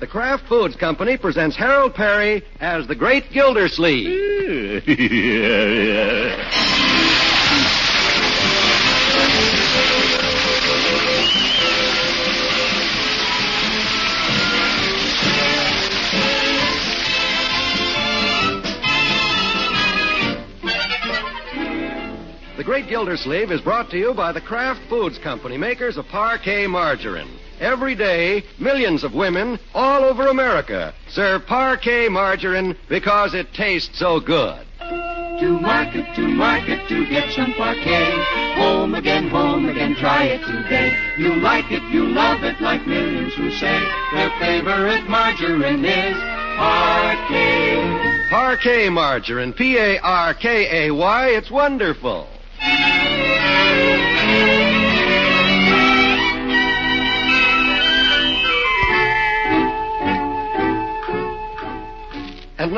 the Kraft Foods Company presents Harold Peary as the Great Gildersleeve. The Great Gildersleeve is brought to you by the Kraft Foods Company, makers of Parkay margarine. Every day, millions of women all over America serve Parkay margarine because it tastes so good. To market, to market, to get some Parkay. Home again, home again, try it today. You like it, you love it, like millions who say their favorite margarine is Parkay. Parkay margarine, P A R K A Y, it's wonderful.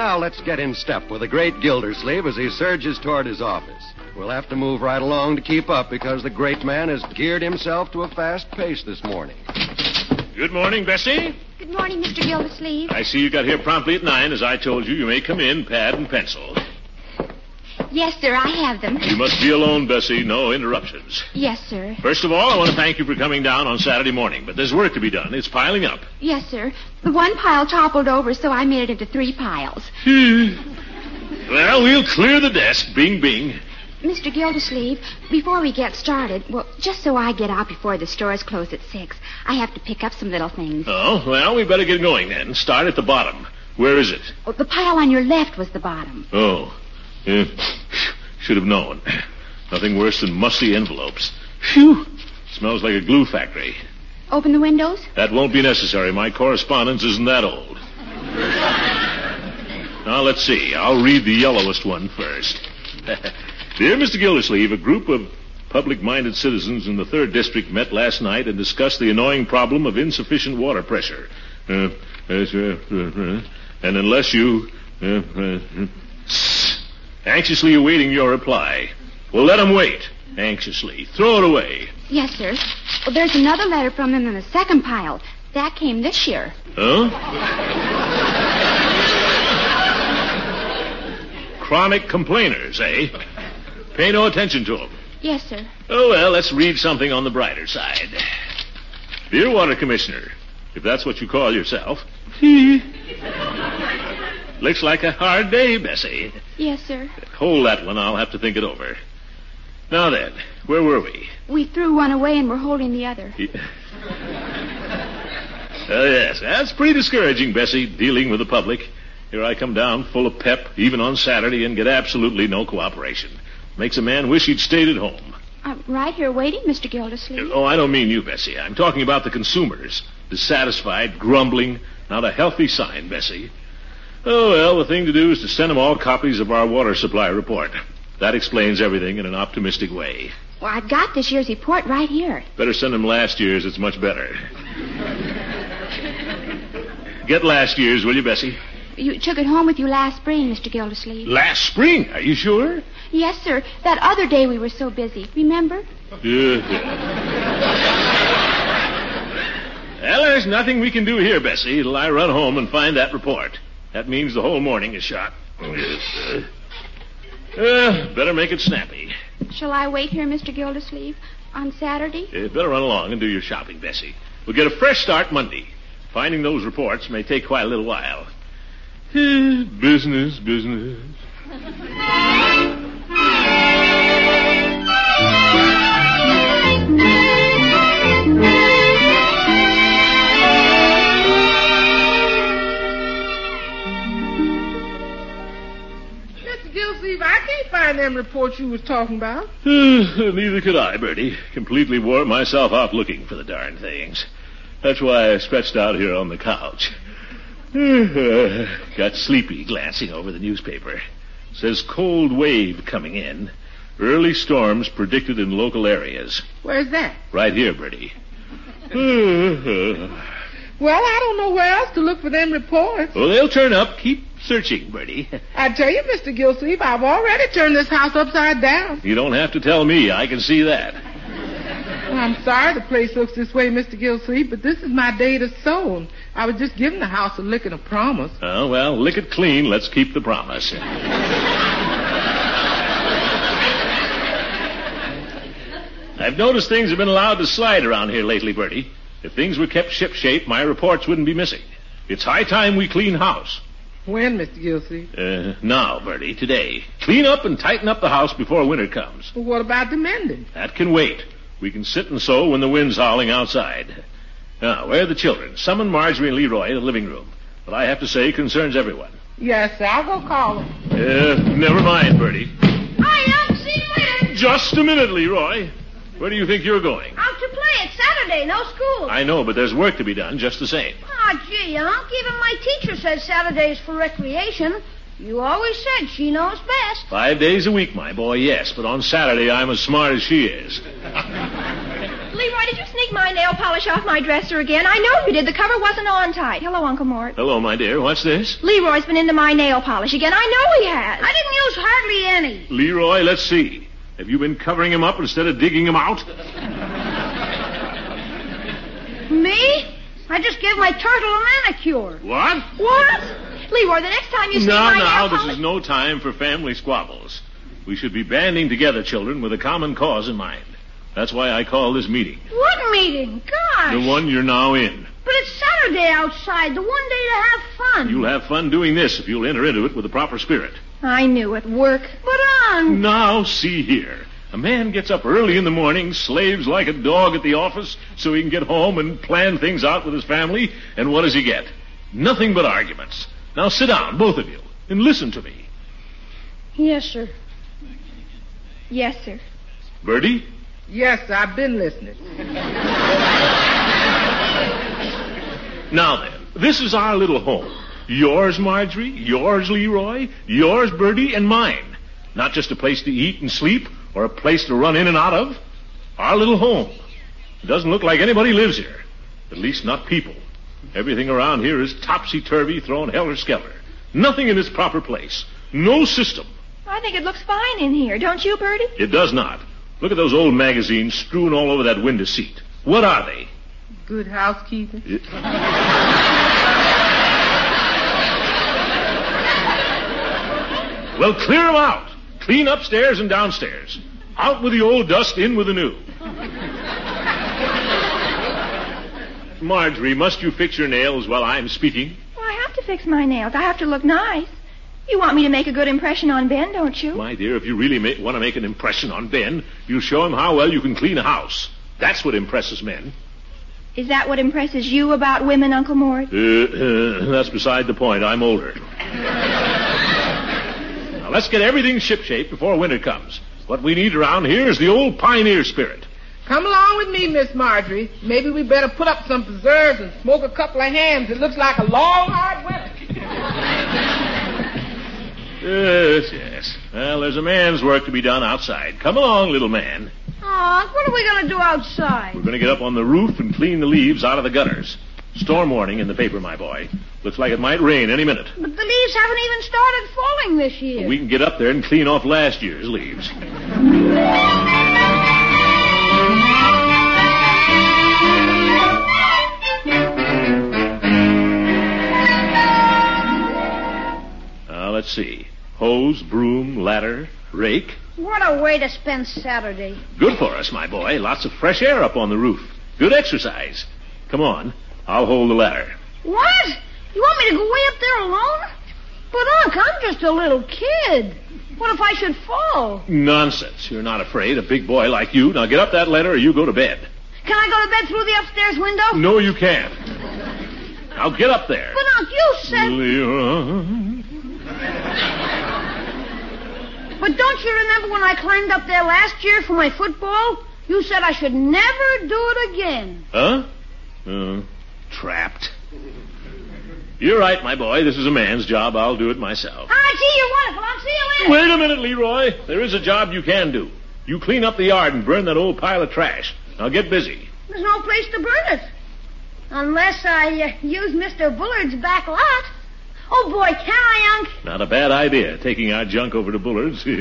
Now let's get in step with the great Gildersleeve as he surges toward his office. We'll have to move right along to keep up because the great man has geared himself to a fast pace this morning. Good morning, Bessie. Good morning, Mr. Gildersleeve. I see you got here promptly at nine. As I told you, you may come in, pad and pencil. Yes, sir, I have them. You must be alone, Bessie. No interruptions. Yes, sir. First of all, I want to thank you for coming down on Saturday morning, but there's work to be done. It's piling up. Yes, sir. The one pile toppled over, so I made it into three piles. Hmm. Well, we'll clear the desk. Bing, bing. Mr. Gildersleeve, before we get started, well, just so I get out before the stores close at six, I have to pick up some little things. Oh, well, we better get going then. Start at the bottom. Where is it? Oh, the pile on your left was the bottom. Oh. Yeah. Should have known. Nothing worse than musty envelopes. Phew. Smells like a glue factory. Open the windows? That won't be necessary. My correspondence isn't that old. now, let's see. I'll read the yellowest one first. Dear Mr. Gildersleeve, a group of public-minded citizens in the third district met last night and discussed the annoying problem of insufficient water pressure. Uh, uh, uh, uh, and unless you... Anxiously awaiting your reply. Well, let them wait. Anxiously. Throw it away. Yes, sir. Well, there's another letter from them in the second pile. That came this year. Huh? Chronic complainers, eh? Pay no attention to them. Yes, sir. Oh, well, let's read something on the brighter side. Dear Water Commissioner, if that's what you call yourself. Looks like a hard day, Bessie. Yes, sir. Hold that one. I'll have to think it over. Now then, where were we? We threw one away and we're holding the other. Oh, yes, that's pretty discouraging, Bessie, dealing with the public. Here I come down full of pep, even on Saturday, and get absolutely no cooperation. Makes a man wish he'd stayed at home. I'm right here waiting, Mr. Gildersleeve. Oh, I don't mean you, Bessie. I'm talking about the consumers. Dissatisfied, grumbling. Not a healthy sign, Bessie. Oh, well, the thing to do is to send them all copies of our water supply report. That explains everything in an optimistic way. Well, I've got this year's report right here. Better send them last year's. It's much better. Get last year's, will you, Bessie? You took it home with you last spring, Mr. Gildersleeve. Last spring? Are you sure? Yes, sir. That other day we were so busy. Remember? Yeah. well, there's nothing we can do here, Bessie, till I run home and find that report. That means the whole morning is shot. Yes, uh, better make it snappy. Shall I wait here, Mr. Gildersleeve, on Saturday? Uh, better run along and do your shopping, Bessie. We'll get a fresh start Monday. Finding those reports may take quite a little while. Eh, business, business. find them reports you was talking about. Hmm, neither could I, Birdie. Completely wore myself out looking for the darn things. That's why I stretched out here on the couch. Got sleepy glancing over the newspaper. Says cold wave coming in. Early storms predicted in local areas. Where's that? Right here, Birdie. Well, I don't know where else to look for them reports. well, they'll turn up. Keep searching, Birdie. I tell you, Mr. Gilsleeve, I've already turned this house upside down. You don't have to tell me. I can see that. I'm sorry the place looks this way, Mr. Gilsleeve, but this is my day to sow. I was just giving the house a lick and a promise. Oh, well, lick it clean. Let's keep the promise. I've noticed things have been allowed to slide around here lately, Birdie. If things were kept shipshape, my reports wouldn't be missing. It's high time we clean house. When, Mr. Gilsey? Uh, now, Birdie, today. Clean up and tighten up the house before winter comes. Well, what about the mending? That can wait. We can sit and sew when the wind's howling outside. Now, where are the children? Summon Marjorie and Leroy to the living room. What I have to say, concerns everyone. Yes, sir. I'll go call them. Uh, never mind, Birdie. Hi, Unc. See you later. Just a minute, Leroy. Where do you think you're going? Out to play. It's Saturday. No school. I know, but there's work to be done just the same. Ah, gee, Unc. Even my teacher says Saturday's for recreation. You always said she knows best. Five days a week, my boy, yes, but on Saturday I'm as smart as she is. Leroy, did you sneak my nail polish off my dresser again? I know you did. The cover wasn't on tight. Hello, Uncle Mort. Hello, my dear. What's this? Leroy's been into my nail polish again. I know he has. I didn't use hardly any. Leroy, let's see. Have you been covering him up instead of digging him out? Me? I just gave my turtle a manicure. What? What? Leroy, the next time you sneak Now, my now, nail this polish... is no time for family squabbles. We should be banding together, children, with a common cause in mind. That's why I call this meeting. What meeting? Gosh. The one you're now in. But it's Saturday outside, the one day to have fun. You'll have fun doing this if you'll enter into it with the proper spirit. I knew it. Work. But, Unc, Now, see here. A man gets up early in the morning, slaves like a dog at the office, so he can get home and plan things out with his family, and what does he get? Nothing but arguments. Now sit down, both of you, and listen to me. Yes, sir. Yes, sir. Birdie? Yes, sir. I've been listening. Now then, this is our little home. Yours, Marjorie, yours, Leroy, yours, Birdie, and mine. Not just a place to eat and sleep, or a place to run in and out of. Our little home. It doesn't look like anybody lives here. At least not people. Everything around here is topsy-turvy, thrown helter-skelter. Nothing in its proper place. No system. I think it looks fine in here. Don't you, Birdie? It does not. Look at those old magazines strewn all over that window seat. What are they? Good housekeeping. Well, clear 'em out. Clean upstairs and downstairs. Out with the old dust, in with the new. Marjorie, must you fix your nails while I'm speaking? Well, I have to fix my nails. I have to look nice. You want me to make a good impression on Ben, don't you? My dear, if you really ma- want to make an impression on Ben, you'll show him how well you can clean a house. That's what impresses men. Is that what impresses you about women, Uncle Mort? Uh, uh, that's beside the point. I'm older. now, let's get everything shipshape before winter comes. What we need around here is the old pioneer spirit. Come along with me, Miss Marjorie. Maybe we better put up some preserves and smoke a couple of hams. It looks like a long, hard winter. Yes, yes. Well, there's a man's work to be done outside. Come along, little man. Oh, what are we going to do outside? We're going to get up on the roof and clean the leaves out of the gutters. Storm warning in the paper, my boy. Looks like it might rain any minute. But the leaves haven't even started falling this year. We can get up there and clean off last year's leaves. Uh, let's see. Hose, broom, ladder, rake. What a way to spend Saturday. Good for us, my boy. Lots of fresh air up on the roof. Good exercise. Come on. I'll hold the ladder. What? You want me to go way up there alone? But, Unc, I'm just a little kid. What if I should fall? Nonsense. You're not afraid. A big boy like you. Now get up that ladder or you go to bed. Can I go to bed through the upstairs window? No, you can't. Now get up there. But, Unc, you said... Leroy. But don't you remember when I climbed up there last year for my football? You said I should never do it again. Huh? Uh, trapped. You're right, my boy. This is a man's job. I'll do it myself. Gee, you're wonderful. I'll see you later. Wait a minute, Leroy. There is a job you can do. You clean up the yard and burn that old pile of trash. Now get busy. There's no place to burn it. Unless I uh, use Mr. Bullard's back lot. Oh, boy, can I, Unc? Not a bad idea, taking our junk over to Bullard's. Very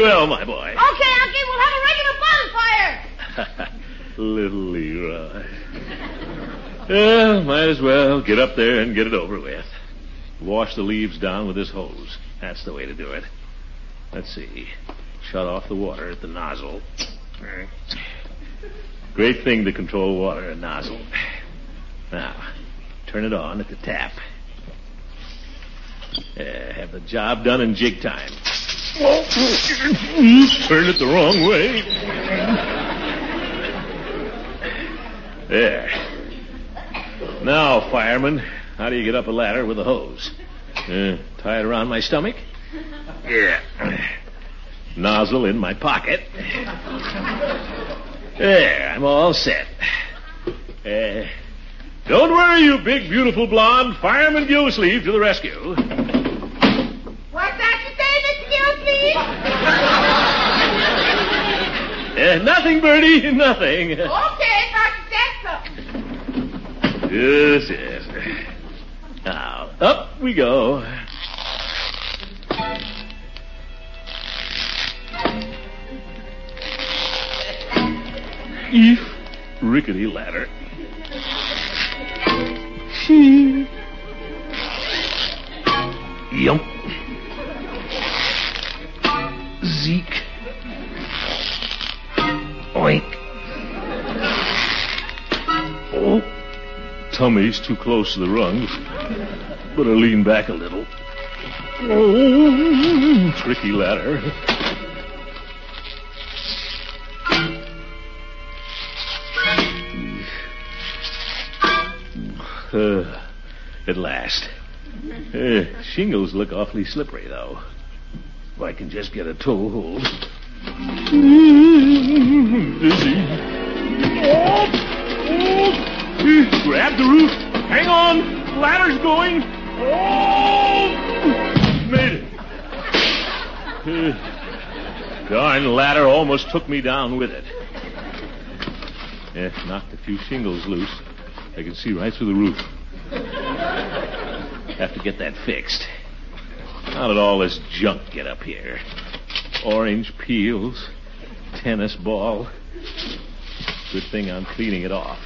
well, my boy. Okay, Unky, we'll have a regular bonfire. Little Leroy. Well, might as well get up there and get it over with. Wash the leaves down with this hose. That's the way to do it. Let's see. Shut off the water at the nozzle. Great thing to control water, a nozzle. Now, turn it on at the tap. Uh, have the job done in jig time. Turn it the wrong way. There. Now, fireman, how do you get up a ladder with a hose? Uh, tie it around my stomach? Yeah. Nozzle in my pocket. There, I'm all set. Uh, don't worry, you big, beautiful blonde. Fireman Gillsleeve to the rescue. What's that you say, Mr. Gillsleeve? Uh, nothing, Birdie, nothing. okay, thought you said something. Yes, yes. Now, up we go. Eef, rickety ladder. She. Yump. Tummy's too close to the rungs. Better lean back a little. Oh, tricky ladder. Uh, at last. Uh, shingles look awfully slippery, though. If I can just get a toe hold. Dizzy. Oh! Grab the roof. Hang on. Ladder's going. Oh! Made it. Uh, darn ladder almost took me down with it. Yeah, knocked a few shingles loose. I can see right through the roof. Have to get that fixed. How did all this junk get up here? Orange peels, tennis ball. Good thing I'm cleaning it off.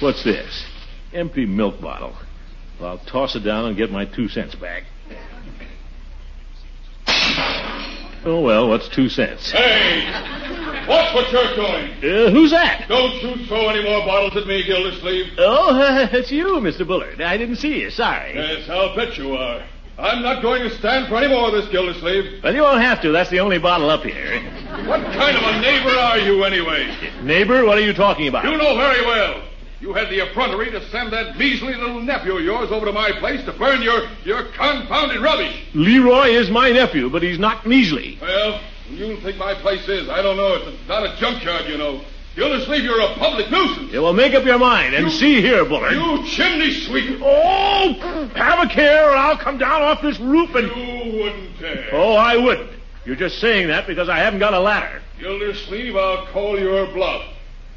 What's this? Empty milk bottle. Well, I'll toss it down and get my two cents back. Oh, well, what's two cents? Hey! Watch what you're doing! Uh, who's that? Don't you throw any more bottles at me, Gildersleeve. Oh, uh, it's you, Mr. Bullard. I didn't see you. Sorry. Yes, I'll bet you are. I'm not going to stand for any more of this, Gildersleeve. Well, you won't have to. That's the only bottle up here. What kind of a neighbor are you, anyway? Neighbor, what are you talking about? You know very well. You had the effrontery to send that measly little nephew of yours over to my place to burn your, your confounded rubbish. Leroy is my nephew, but he's not measly. Well, you think my place is. I don't know. It's not a junkyard, you know. Gildersleeve, you're a public nuisance. Yeah, well, make up your mind and You- see here, Bullard. You chimney sweep. Oh, have a care, or I'll come down off this roof and. You wouldn't dare. Oh, I wouldn't. You're just saying that because I haven't got a ladder. Gildersleeve, I'll call your bluff.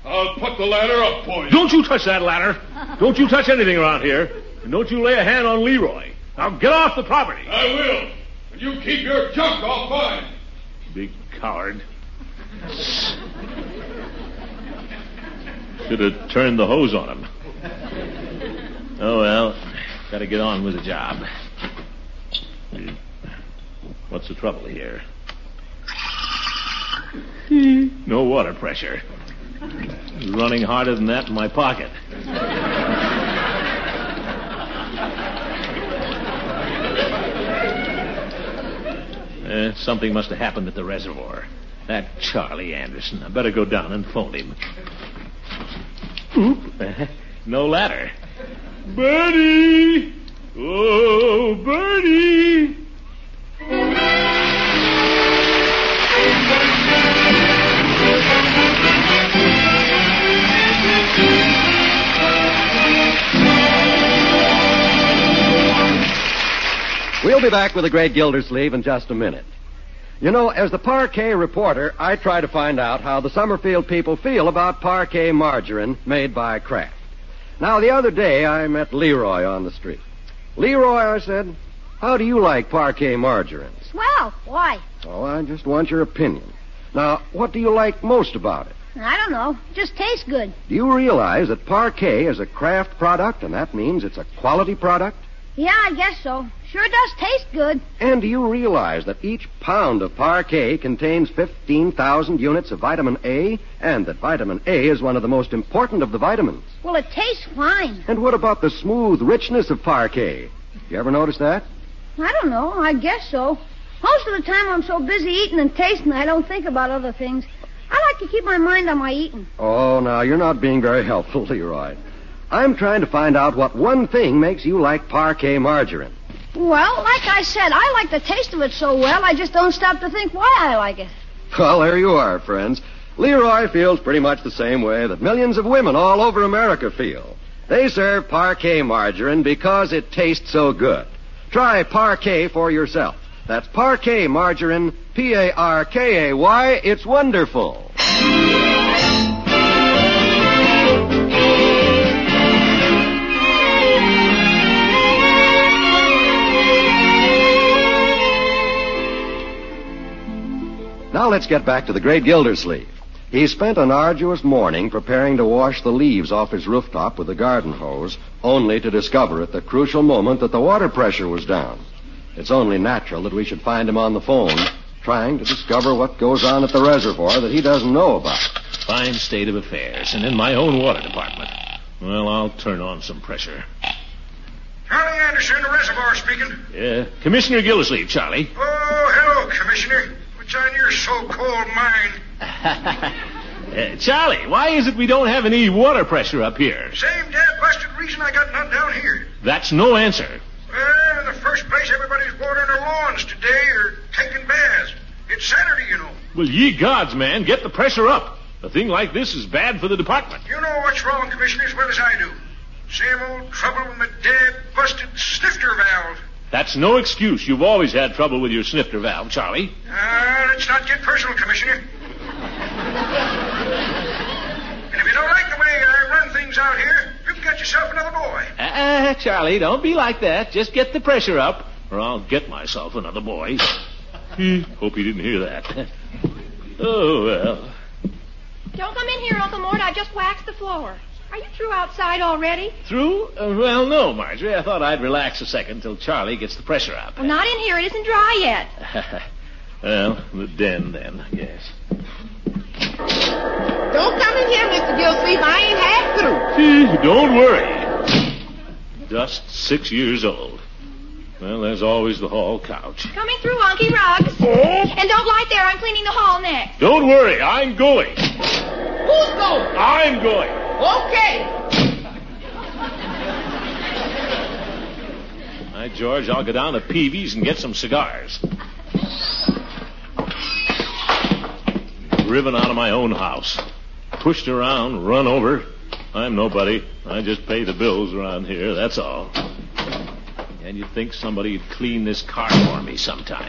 I'll put the ladder up for you. Don't you touch that ladder. Don't you touch anything around here. And don't you lay a hand on Leroy. Now get off the property. I will. And you keep your junk off mine. Big coward. Should have turned the hose on him. Oh, well. Got to get on with the job. What's the trouble here? No water pressure. It's running harder than that in my pocket. Eh, something must have happened at the reservoir. That Charlie Anderson. I better go down and phone him. Oop. eh, No ladder. Birdie! Oh, Birdie! We'll be back with the great Gildersleeve in just a minute. You know, as the Parkay reporter, I try to find out how the Summerfield people feel about Parkay margarine made by Kraft. Now, the other day, I met Leroy on the street. Leroy, I said, how do you like Parkay margarine? Well, why? Oh, I just want your opinion. Now, what do you like most about it? I don't know. It Just tastes good. Do you realize that Parkay is a Kraft product, and that means it's a quality product? Yeah, I guess so. Sure does taste good. And do you realize that each pound of Parkay contains 15,000 units of vitamin A, and that vitamin A is one of the most important of the vitamins? Well, it tastes fine. And what about the smooth richness of Parkay? You ever notice that? I don't know. I guess so. Most of the time I'm so busy eating and tasting I don't think about other things. I like to keep my mind on my eating. Oh, now, you're not being very helpful, Leroy. I'm trying to find out what one thing makes you like Parkay margarine. Well, like I said, I like the taste of it so well, I just don't stop to think why I like it. Well, there you are, friends. Leroy feels pretty much the same way that millions of women all over America feel. They serve Parkay margarine because it tastes so good. Try Parkay for yourself. That's Parkay margarine, P A R K A Y. It's wonderful. Now let's get back to the great Gildersleeve. He spent an arduous morning preparing to wash the leaves off his rooftop with a garden hose, only to discover at the crucial moment that the water pressure was down. It's only natural that we should find him on the phone, trying to discover what goes on at the reservoir that he doesn't know about. Fine state of affairs, and in my own water department. Well, I'll turn on some pressure. Charlie Anderson, the reservoir speaking. Yeah, Commissioner Gildersleeve, Charlie. Oh, hello, Commissioner. What's on your so-called mind? Uh, Charlie, why is it we don't have any water pressure up here? Same dad busted reason I got none down here. That's no answer. Well, in the first place, everybody's watering their lawns today or taking baths. It's Saturday, you know. Well, ye gods, man, get the pressure up. A thing like this is bad for the department. You know what's wrong, Commissioner, as well as I do. Same old trouble with my dead, busted snifter valve. That's no excuse. You've always had trouble with your snifter valve, Charlie. Uh, let's not get personal, Commissioner. and if you don't like the way I run things out here, you can get yourself another boy. Ah, Charlie, don't be like that. Just get the pressure up, or I'll get myself another boy. Hmm, Hope he didn't hear that. Oh, well. Don't come in here, Uncle Mort. I just waxed the floor. Are you through outside already? Through? Uh, well, no, Marjorie. I thought I'd relax a second till Charlie gets the pressure up. Well, not in here. It isn't dry yet. well, the den, then, I guess. Don't come in here, Mr. Gilsleeve. I ain't half through. Eh, Don't worry. Just six years old. Well, there's always the hall couch. Coming through, Unky Rugs. Oh! And don't light there. I'm cleaning the hall next. Don't worry, I'm going. Who's going? I'm going. Okay. All right, George, I'll go down to Peavey's and get some cigars. Driven out of my own house. Pushed around, run over. I'm nobody. I just pay the bills around here, that's all. And you'd think somebody'd clean this car for me sometime.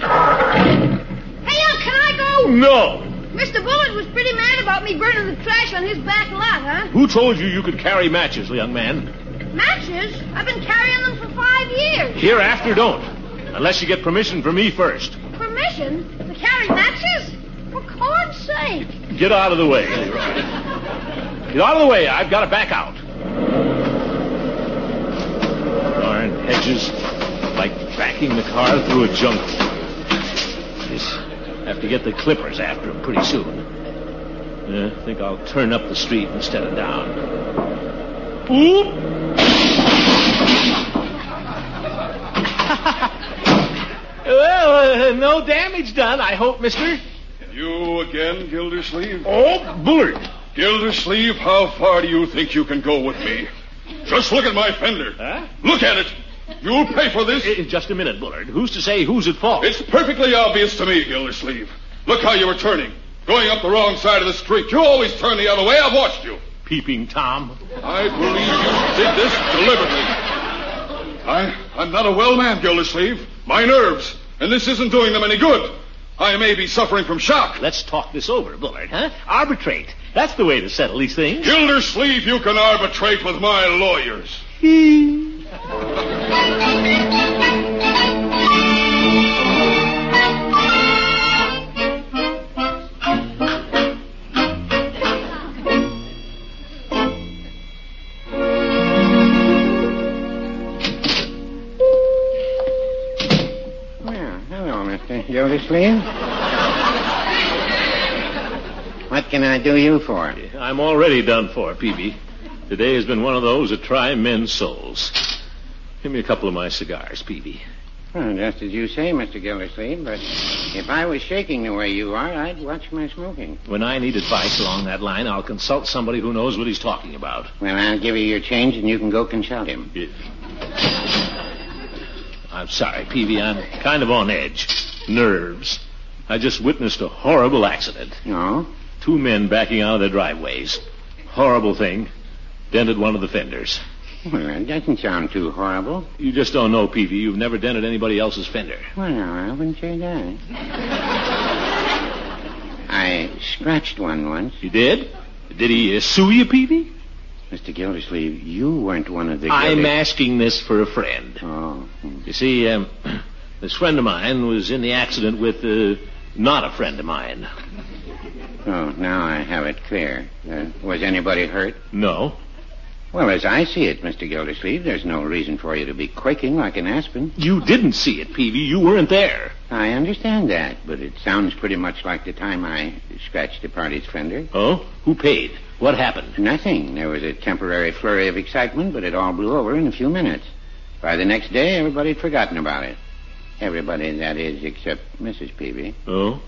Hey, Unc, can I go? No! Mr. Bullard was pretty mad about me burning the trash on his back lot, huh? Who told you you could carry matches, young man? Matches? I've been carrying them for five years. Hereafter, don't. Unless you get permission from me first. Permission to carry matches? For corn's sake. Get out of the way, Leroy. Get out of the way. I've got to back out. Darn hedges. Like backing the car through a jungle. Have to get the clippers after him pretty soon. Yeah, I think I'll turn up the street instead of down. Well, uh, no damage done, I hope, mister. You again, Gildersleeve? Oh, Bullard. Gildersleeve, how far do you think you can go with me? Just look at my fender. Huh? Look at it. You'll pay for this. Eh, Just a minute, Bullard. Who's to say who's at fault? It's perfectly obvious to me, Gildersleeve. Look how you were turning. Going up the wrong side of the street. You always turn the other way. I've watched you. Peeping Tom. I believe you did this deliberately. I, I'm not a well man, Gildersleeve. My nerves. And this isn't doing them any good. I may be suffering from shock. Let's talk this over, Bullard, huh? Arbitrate. That's the way to settle these things. Gildersleeve, you can arbitrate with my lawyers. Well, hello, Mr. Gildersleeve. What can I do you for? I'm already done for, Peavey. Today has been one of those that try men's souls. Give me a couple of my cigars, Peavey. Well, just as you say, Mr. Gildersleeve, but if I was shaking the way you are, I'd watch my smoking. When I need advice along that line, I'll consult somebody who knows what he's talking about. Well, I'll give you your change and you can go consult him. I'm sorry, Peavey. I'm kind of on edge. Nerves. I just witnessed a horrible accident. No? Two men backing out of their driveways. Horrible thing. Dented one of the fenders. Well, that doesn't sound too horrible. You just don't know, Peavey. You've never dented anybody else's fender. Well, I wouldn't say that. I scratched one once. You did? Did he uh, sue you, Peavey? Mr. Gildersleeve, you weren't one of the. I'm asking this for a friend. Oh. You see, um, this friend of mine was in the accident with uh, not a friend of mine. Oh, now I have it clear. Uh, was anybody hurt? No. Well, as I see it, Mr. Gildersleeve, there's no reason for you to be quaking like an aspen. You didn't see it, Peavey. You weren't there. I understand that, but it sounds pretty much like the time I scratched the party's fender. Oh? Who paid? What happened? Nothing. There was a temporary flurry of excitement, but it all blew over in a few minutes. By the next day, everybody had forgotten about it. Everybody, that is, except Mrs. Peavey. Oh?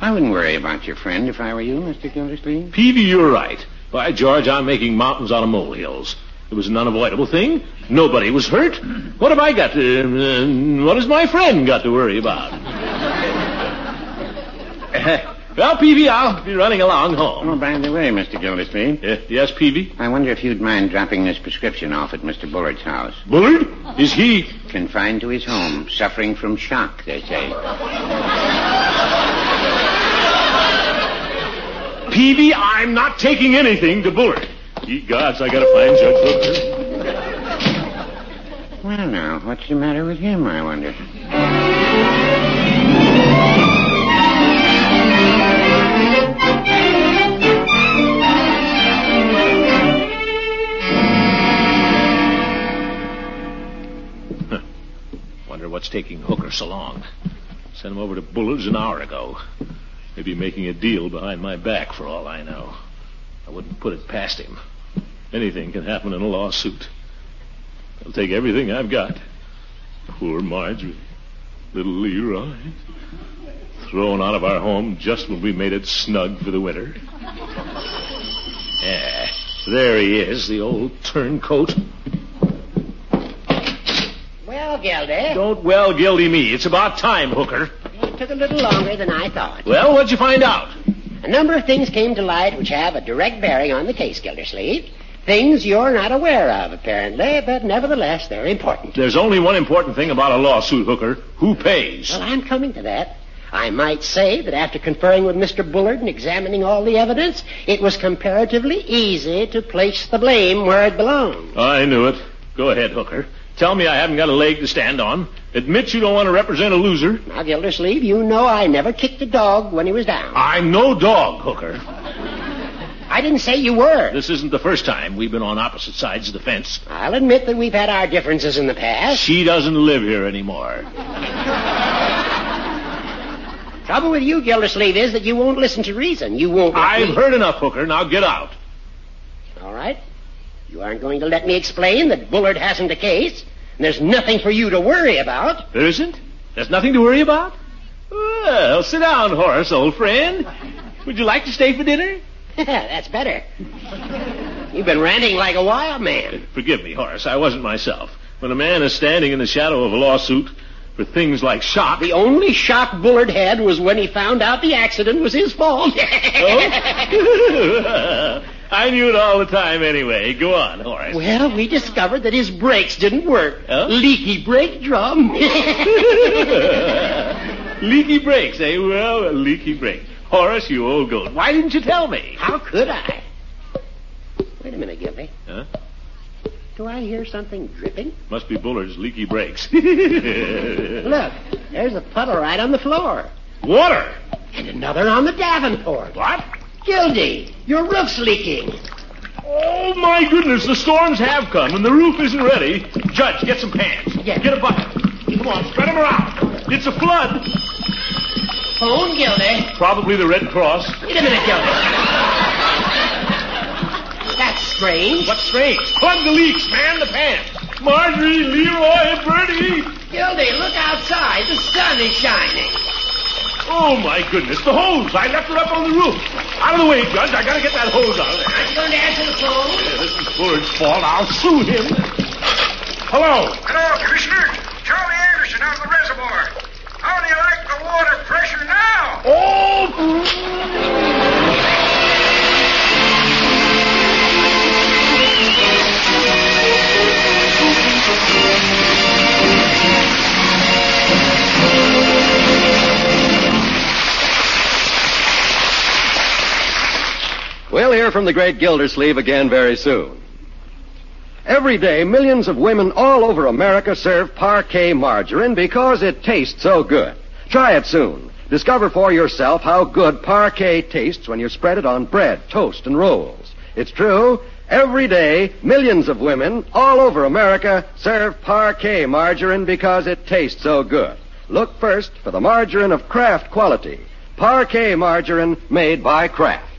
I wouldn't worry about your friend if I were you, Mr. Gildersleeve. Peavey, you're right. By George, I'm making mountains out of molehills. It was an unavoidable thing. Nobody was hurt. What have I got to... Uh, what has my friend got to worry about? well, Peavey, I'll be running along home. Oh, by the way, Mr. Gildersleeve. Uh, yes, Peavey? I wonder if you'd mind dropping this prescription off at Mr. Bullard's house. Bullard? Is he... Confined to his home, suffering from shock, they say. Peavey, I'm not taking anything to Bullard. Ye gods, I gotta find Judge Hooker. Well, now, what's the matter with him, I wonder? Wonder what's taking Hooker so long. Sent him over to Bullard's an hour ago. Maybe making a deal behind my back for all I know. I wouldn't put it past him. Anything can happen in a lawsuit. I'll take everything I've got. Poor Marjorie. Little Leroy. Thrown out of our home just when we made it snug for the winter. Yeah, there he is, the old turncoat. Well, Gildy, Don't well gildy me. It's about time, Hooker. It took a little longer than I thought. Well, what'd you find out? A number of things came to light which have a direct bearing on the case, Gildersleeve. Things you're not aware of, apparently, but nevertheless, they're important. There's only one important thing about a lawsuit, Hooker. Who pays? Well, I'm coming to that. I might say that after conferring with Mr. Bullard and examining all the evidence, it was comparatively easy to place the blame where it belonged. I knew it. Go ahead, Hooker. Tell me I haven't got a leg to stand on. Admit you don't want to represent a loser. Now, Gildersleeve, you know I never kicked a dog when he was down. I'm no dog, Hooker. I didn't say you were. This isn't the first time we've been on opposite sides of the fence. I'll admit that we've had our differences in the past. She doesn't live here anymore. Trouble with you, Gildersleeve, is that you won't listen to reason. You won't. I've me- heard enough, Hooker. Now get out. All right. You aren't going to let me explain that Bullard hasn't a case, and there's nothing for you to worry about. There isn't? There's nothing to worry about? Well, sit down, Horace, old friend. Would you like to stay for dinner? That's better. You've been ranting like a wild man. Uh, forgive me, Horace. I wasn't myself. When a man is standing in the shadow of a lawsuit for things like shock. The only shock Bullard had was when he found out the accident was his fault. Oh? I knew it all the time anyway. Go on, Horace. Well, we discovered that his brakes didn't work. Huh? Leaky brake drum. leaky brakes, eh? Well, a leaky brake. Horace, you old goat. Why didn't you tell me? How could I? Wait a minute, Gildy. Huh? Do I hear something dripping? Must be Bullard's leaky brakes. Look, there's a puddle right on the floor. Water! And another on the Davenport. What? Gildy, your roof's leaking. Oh, my goodness, the storms have come and the roof isn't ready. Judge, get some pans. Yeah. Get a bucket. Come on, spread them around. It's a flood. Phone Gildy. Probably the Red Cross. Wait a minute, Gildy. That's strange. What's strange? Plug the leaks, man the pans. Marjorie, Leroy, and Birdie. Gildy, look outside. The sun is shining. Oh, my goodness, the hose. I left it up on the roof. Out of the way, Judge. I gotta get that hose out of there. Aren't you going to answer the phone? Yeah, this is Bullard's fault. I'll sue him. Hello. Hello, Commissioner. Charlie Anderson out of the reservoir. How do you like the water pressure now? Oh! We'll hear from the great Gildersleeve again very soon. Every day, millions of women all over America serve Parkay margarine because it tastes so good. Try it soon. Discover for yourself how good Parkay tastes when you spread it on bread, toast, and rolls. It's true. Every day, millions of women all over America serve Parkay margarine because it tastes so good. Look first for the margarine of Kraft quality. Parkay margarine made by Kraft.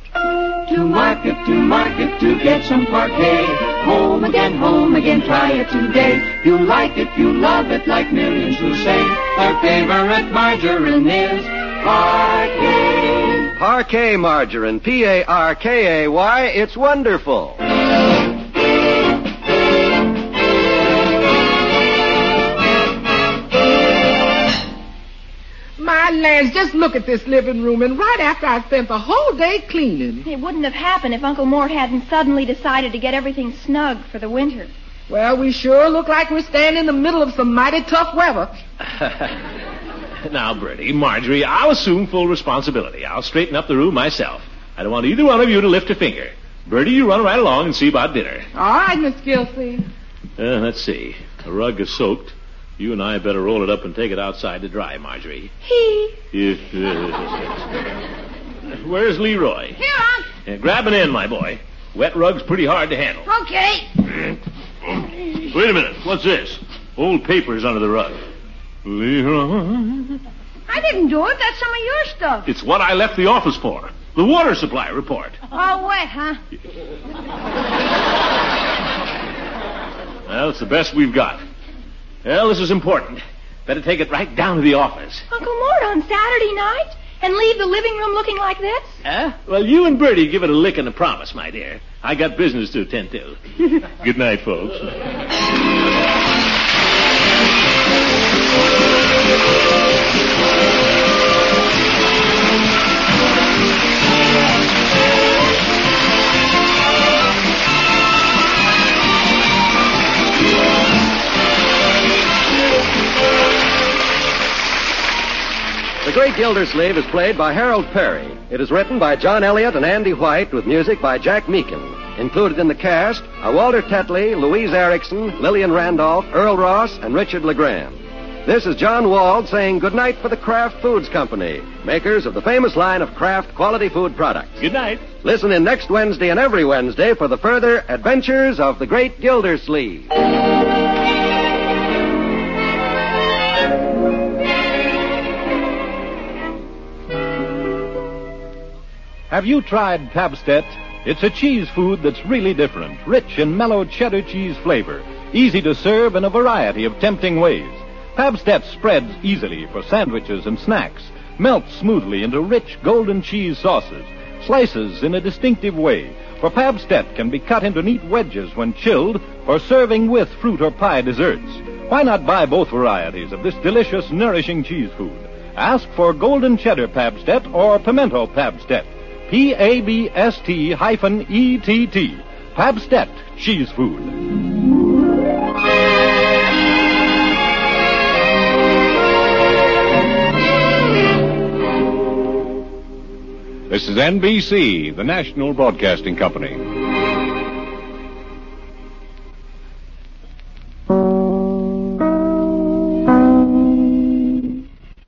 To market, to market, to get some Parkay. Home again, home again, try it today. You like it, you love it, like millions who say their favorite margarine is Parkay. Parkay margarine, P-A-R-K-A-Y, it's wonderful. My lands, just look at this living room, and right after I spent the whole day cleaning. It wouldn't have happened if Uncle Mort hadn't suddenly decided to get everything snug for the winter. Well, we sure look like we're standing in the middle of some mighty tough weather. now, Birdie, Marjorie, I'll assume full responsibility. I'll straighten up the room myself. I don't want either one of you to lift a finger. Birdie, you run right along and see about dinner. All right, Miss Gilsey. Uh, let's see. The rug is soaked. You and I better roll it up and take it outside to dry, Marjorie. He. Where's Leroy? Here, Unc. Uh, grab an end, my boy. Wet rug's pretty hard to handle. Okay. Wait a minute. What's this? Old papers under the rug. Leroy. I didn't do it. That's some of your stuff. It's what I left the office for. The water supply report. All wet, huh? Well, it's the best we've got. Well, this is important. Better take it right down to the office. Uncle Mort on Saturday night? And leave the living room looking like this? Huh? Well, you and Birdie give it a lick and a promise, my dear. I got business to attend to. Good night, folks. Great Gildersleeve is played by Harold Peary. It is written by John Elliott and Andy White with music by Jack Meakin. Included in the cast are Walter Tetley, Louise Erickson, Lillian Randolph, Earl Ross, and Richard LeGrand. This is John Wald saying goodnight for the Kraft Foods Company, makers of the famous line of Kraft quality food products. Good night. Listen in next Wednesday and every Wednesday for the further adventures of the Great Gildersleeve. Have you tried Pabst-ett? It's a cheese food that's really different, rich in mellow cheddar cheese flavor, easy to serve in a variety of tempting ways. Pabst-ett spreads easily for sandwiches and snacks, melts smoothly into rich golden cheese sauces, slices in a distinctive way. For Pabst-ett can be cut into neat wedges when chilled for serving with fruit or pie desserts. Why not buy both varieties of this delicious, nourishing cheese food? Ask for golden cheddar Pabst-ett or pimento Pabst-ett. P-A-B-S-T hyphen E-T-T. Pabst-ett cheese food. This is NBC, the national broadcasting company.